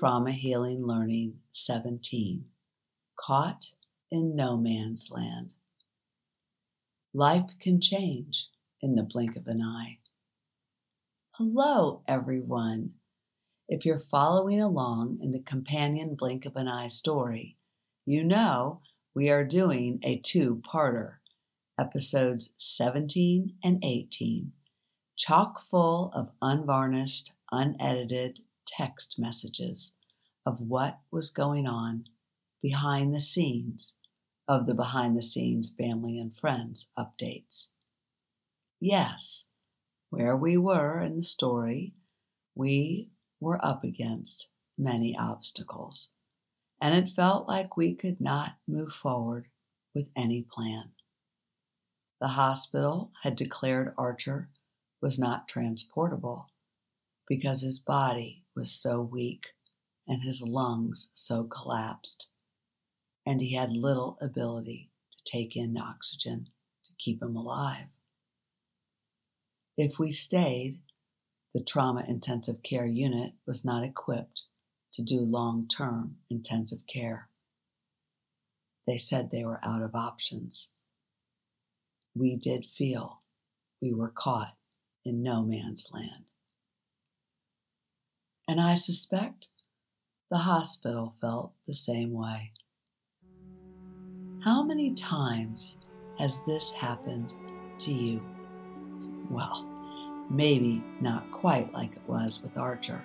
Trauma Healing Learning 17 Caught in No Man's Land. Life can change in the blink of an eye. Hello, everyone. If you're following along in the companion blink of an eye story, you know we are doing a two parter, episodes 17 and 18, chock full of unvarnished, unedited text messages of what was going on behind the scenes of the behind the scenes family and friends updates. Yes, where we were in the story, we were up against many obstacles, and it felt like we could not move forward with any plan. The hospital had declared Archer was not transportable because his body was so weak and his lungs so collapsed and he had little ability to take in oxygen to keep him alive. If we stayed, the trauma intensive care unit was not equipped to do long term intensive care. They said they were out of options. We did feel we were caught in no man's land. And I suspect the hospital felt the same way. How many times has this happened to you? Well, maybe not quite like it was with Archer,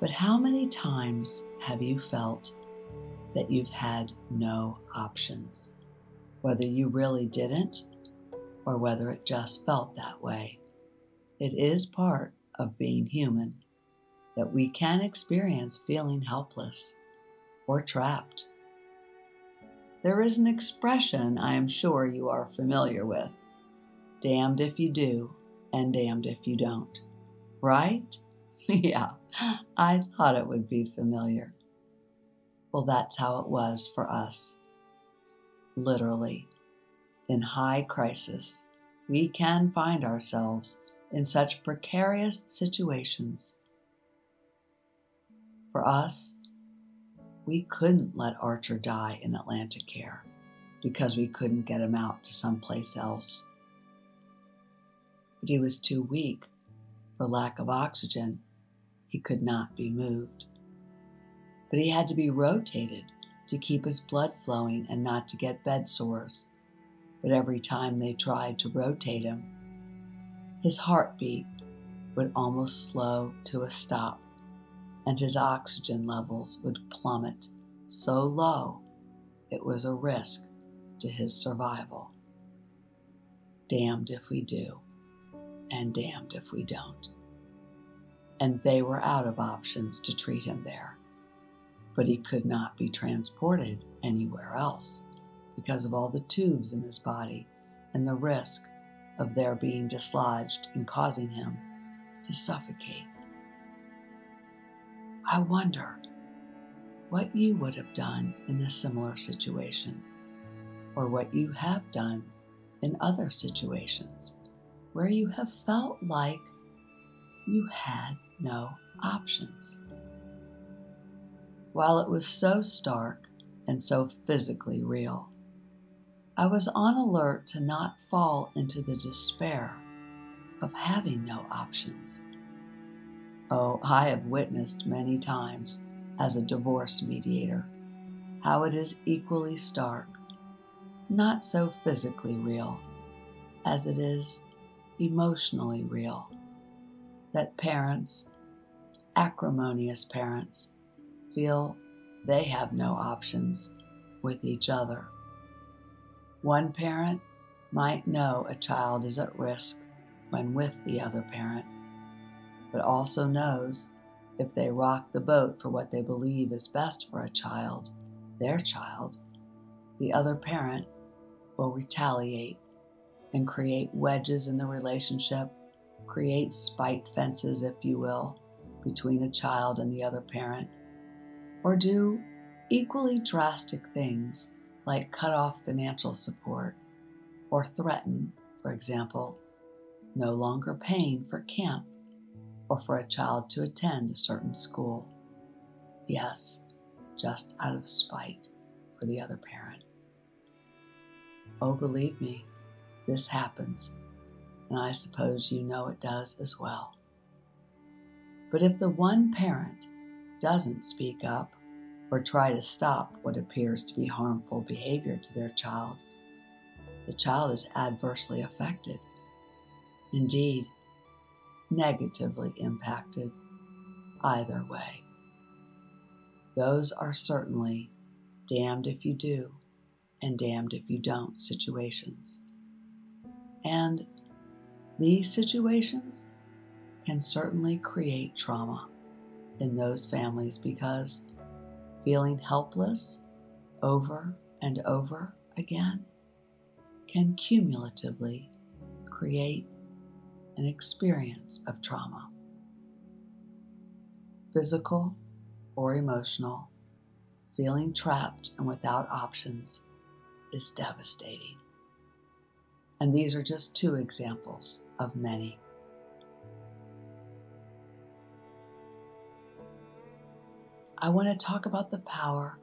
but how many times have you felt that you've had no options? Whether you really didn't or whether it just felt that way. It is part of being human that we can experience feeling helpless or trapped there is an expression I am sure you are familiar with damned if you do, and damned if you don't. Right? yeah, I thought it would be familiar. Well, that's how it was for us. Literally, in high crisis, we can find ourselves in such precarious situations. For us, we couldn't let Archer die in AtlantiCare because we couldn't get him out to someplace else. But he was too weak. For lack of oxygen, he could not be moved. But he had to be rotated to keep his blood flowing and not to get bed sores. But every time they tried to rotate him, his heartbeat would almost slow to a stop and his oxygen levels would plummet so low it was a risk to his survival. Damned if we do, and damned if we don't. And they were out of options to treat him there. But he could not be transported anywhere else because of all the tubes in his body and the risk of their being dislodged and causing him to suffocate. I wonder what you would have done in a similar situation, or what you have done in other situations where you have felt like you had no options. While it was so stark and so physically real, I was on alert to not fall into the despair of having no options. Oh, I have witnessed many times as a divorce mediator how it is equally stark, not so physically real as it is emotionally real, that parents, acrimonious parents, feel they have no options with each other. One parent might know a child is at risk when with the other parent but also knows if they rock the boat for what they believe is best for a child, their child, the other parent will retaliate and create wedges in the relationship, create spite fences, if you will, between a child and the other parent, or do equally drastic things like cut off financial support or threaten, for example, no longer paying for camp or for a child to attend a certain school. Yes, just out of spite for the other parent. Oh, believe me, this happens, and I suppose you know it does as well. But if the one parent doesn't speak up or try to stop what appears to be harmful behavior to their child, the child is adversely affected. Indeed, negatively impacted either way. Those are certainly damned if you do and damned if you don't situations. And these situations can certainly create trauma in those families because feeling helpless over and over again can cumulatively create an experience of trauma. Physical or emotional, feeling trapped and without options is devastating. And these are just two examples of many. I want to talk about the power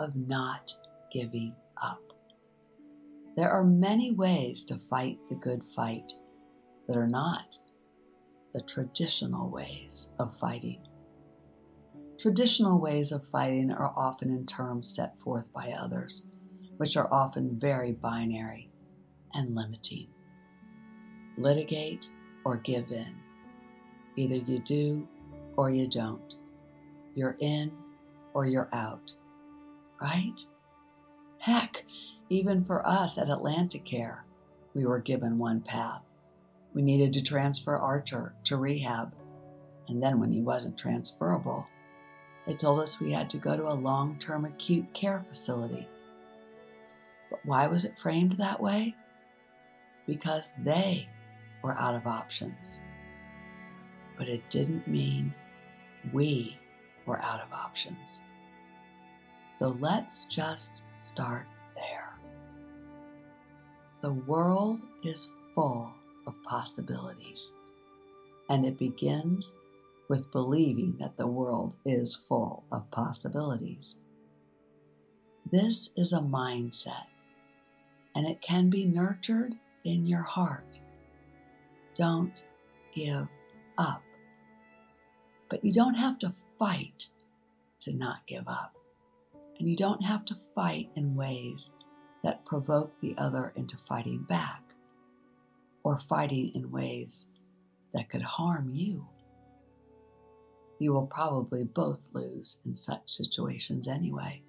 of not giving up. There are many ways to fight the good fight that are not the traditional ways of fighting. Traditional ways of fighting are often in terms set forth by others, which are often very binary and limiting. Litigate or give in. Either you do or you don't. You're in or you're out. Right? Heck, even for us at Atlanticare, we were given one path we needed to transfer Archer to rehab. And then, when he wasn't transferable, they told us we had to go to a long term acute care facility. But why was it framed that way? Because they were out of options. But it didn't mean we were out of options. So let's just start there. The world is full of possibilities. And it begins with believing that the world is full of possibilities. This is a mindset, and it can be nurtured in your heart. Don't give up. But you don't have to fight to not give up. And you don't have to fight in ways that provoke the other into fighting back or fighting in ways that could harm you. You will probably both lose in such situations anyway,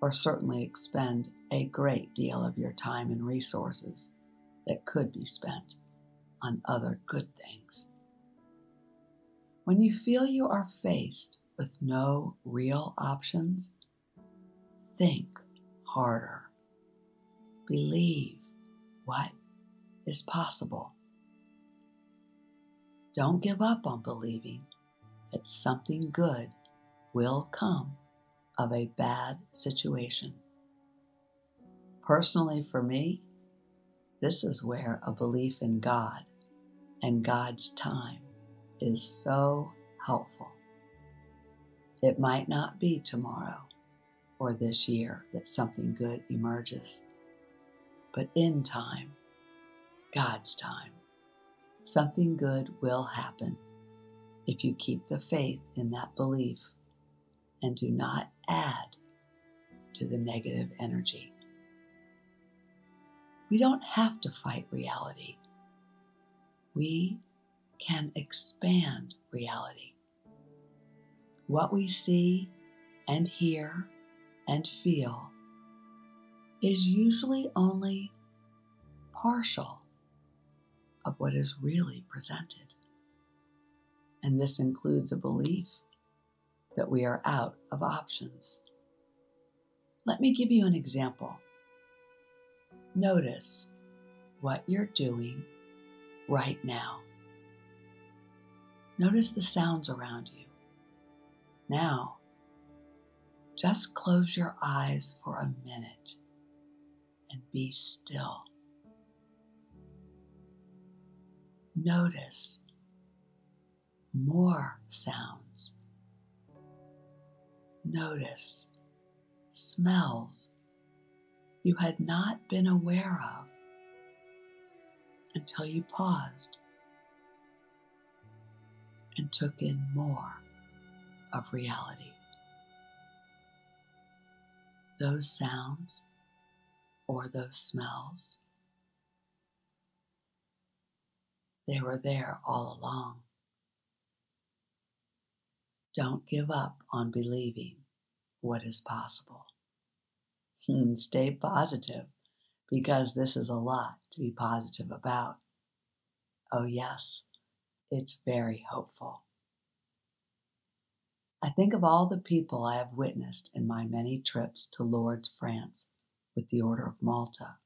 or certainly expend a great deal of your time and resources that could be spent on other good things. When you feel you are faced with no real options, think harder. Believe what is possible. Don't give up on believing that something good will come of a bad situation. Personally, for me, this is where a belief in God and God's time is so helpful. It might not be tomorrow or this year that something good emerges, but in time, God's time. Something good will happen if you keep the faith in that belief and do not add to the negative energy. We don't have to fight reality. We can expand reality. What we see and hear and feel is usually only partial of what is really presented. And this includes a belief that we are out of options. Let me give you an example. Notice what you're doing right now. Notice the sounds around you. Now, just close your eyes for a minute and be still. Notice more sounds. Notice smells you had not been aware of until you paused and took in more of reality. Those sounds or those smells, they were there all along. Don't give up on believing what is possible. Stay positive because this is a lot to be positive about. Oh, yes, it's very hopeful. I think of all the people I have witnessed in my many trips to Lourdes, France, with the Order of Malta,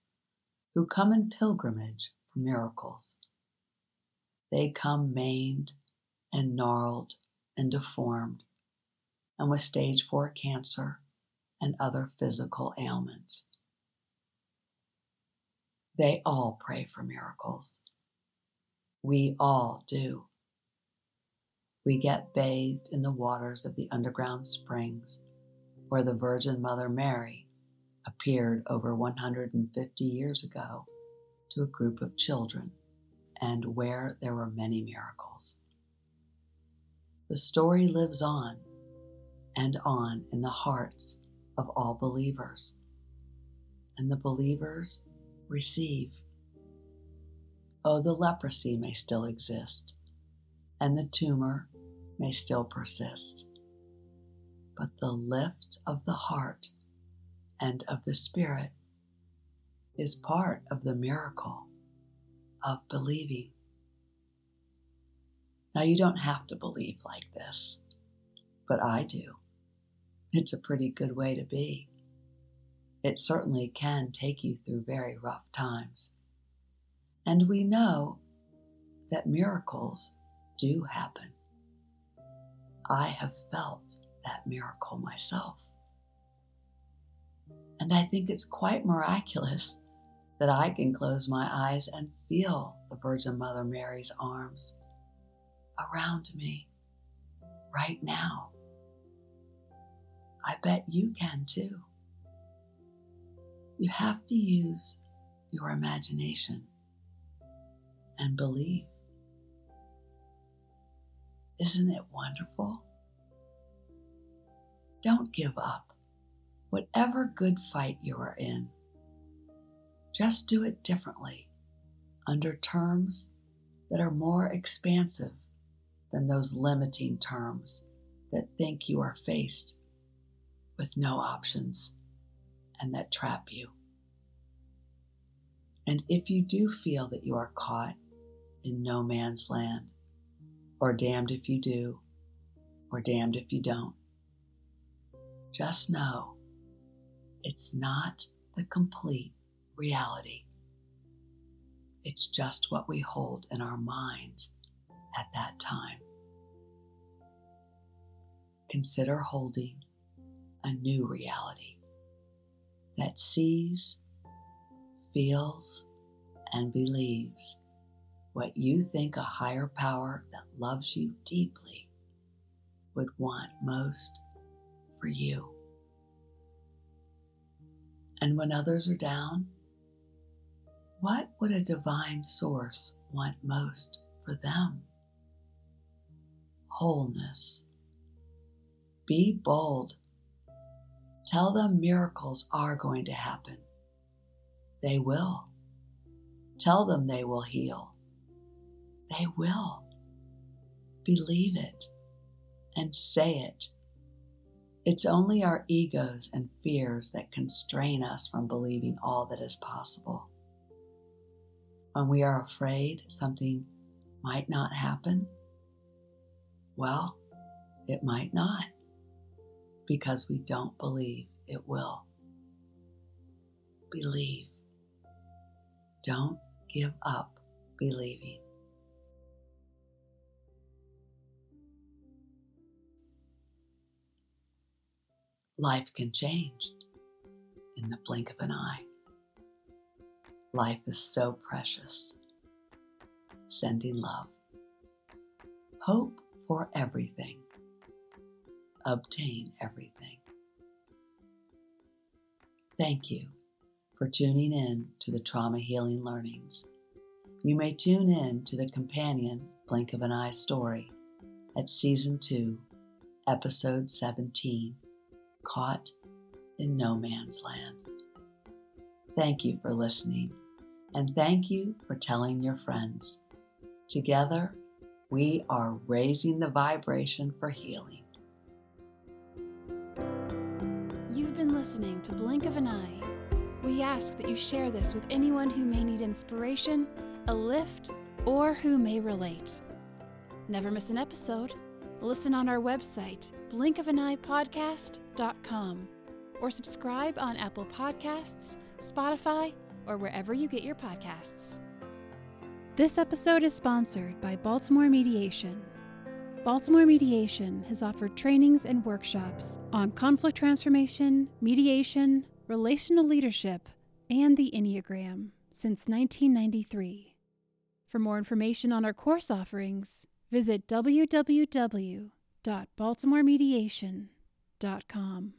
who come in pilgrimage for miracles. They come maimed and gnarled and deformed, and with stage 4 cancer and other physical ailments. They all pray for miracles. We all do. We get bathed in the waters of the underground springs where the Virgin Mother Mary appeared over 150 years ago to a group of children and where there were many miracles. The story lives on and on in the hearts of all believers, and the believers receive. Oh, the leprosy may still exist, and the tumor may still persist, but the lift of the heart and of the spirit is part of the miracle of believing. Now, you don't have to believe like this, but I do. It's a pretty good way to be. It certainly can take you through very rough times. And we know that miracles do happen. I have felt that miracle myself. And I think it's quite miraculous that I can close my eyes and feel the Virgin Mother Mary's arms around me right now. I bet you can too. You have to use your imagination and believe. Isn't it wonderful? Don't give up. Whatever good fight you are in, just do it differently under terms that are more expansive than those limiting terms that think you are faced with no options and that trap you. And if you do feel that you are caught in no man's land, or damned if you do, or damned if you don't, just know it's not the complete reality. It's just what we hold in our minds at that time. Consider holding a new reality that sees, feels, and believes what you think a higher power that loves you deeply would want most for you. And when others are down, what would a divine source want most for them? Wholeness. Be bold Tell them miracles are going to happen. They will. Tell them they will heal. They will. Believe it and say it. It's only our egos and fears that constrain us from believing all that is possible. When we are afraid something might not happen, well, it might not because we don't believe it will. Believe. Don't give up believing. Life can change in the blink of an eye. Life is so precious. Sending love. Hope for everything. Obtain everything. Thank you for tuning in to the Trauma Healing Learnings. You may tune in to the companion Blink of an Eye story at Season 2, Episode 17 Caught in No Man's Land. Thank you for listening, and thank you for telling your friends. Together, we are raising the vibration for healing. You've been listening to Blink of an Eye. We ask that you share this with anyone who may need inspiration, a lift, or who may relate. Never miss an episode. Listen on our website, blinkofaneyepodcast.com, or subscribe on Apple Podcasts, Spotify, or wherever you get your podcasts. This episode is sponsored by Baltimore Mediation. Baltimore Mediation has offered trainings and workshops on conflict transformation, mediation, relational leadership, and the Enneagram since 1993. For more information on our course offerings, visit www.baltimoremediation.com.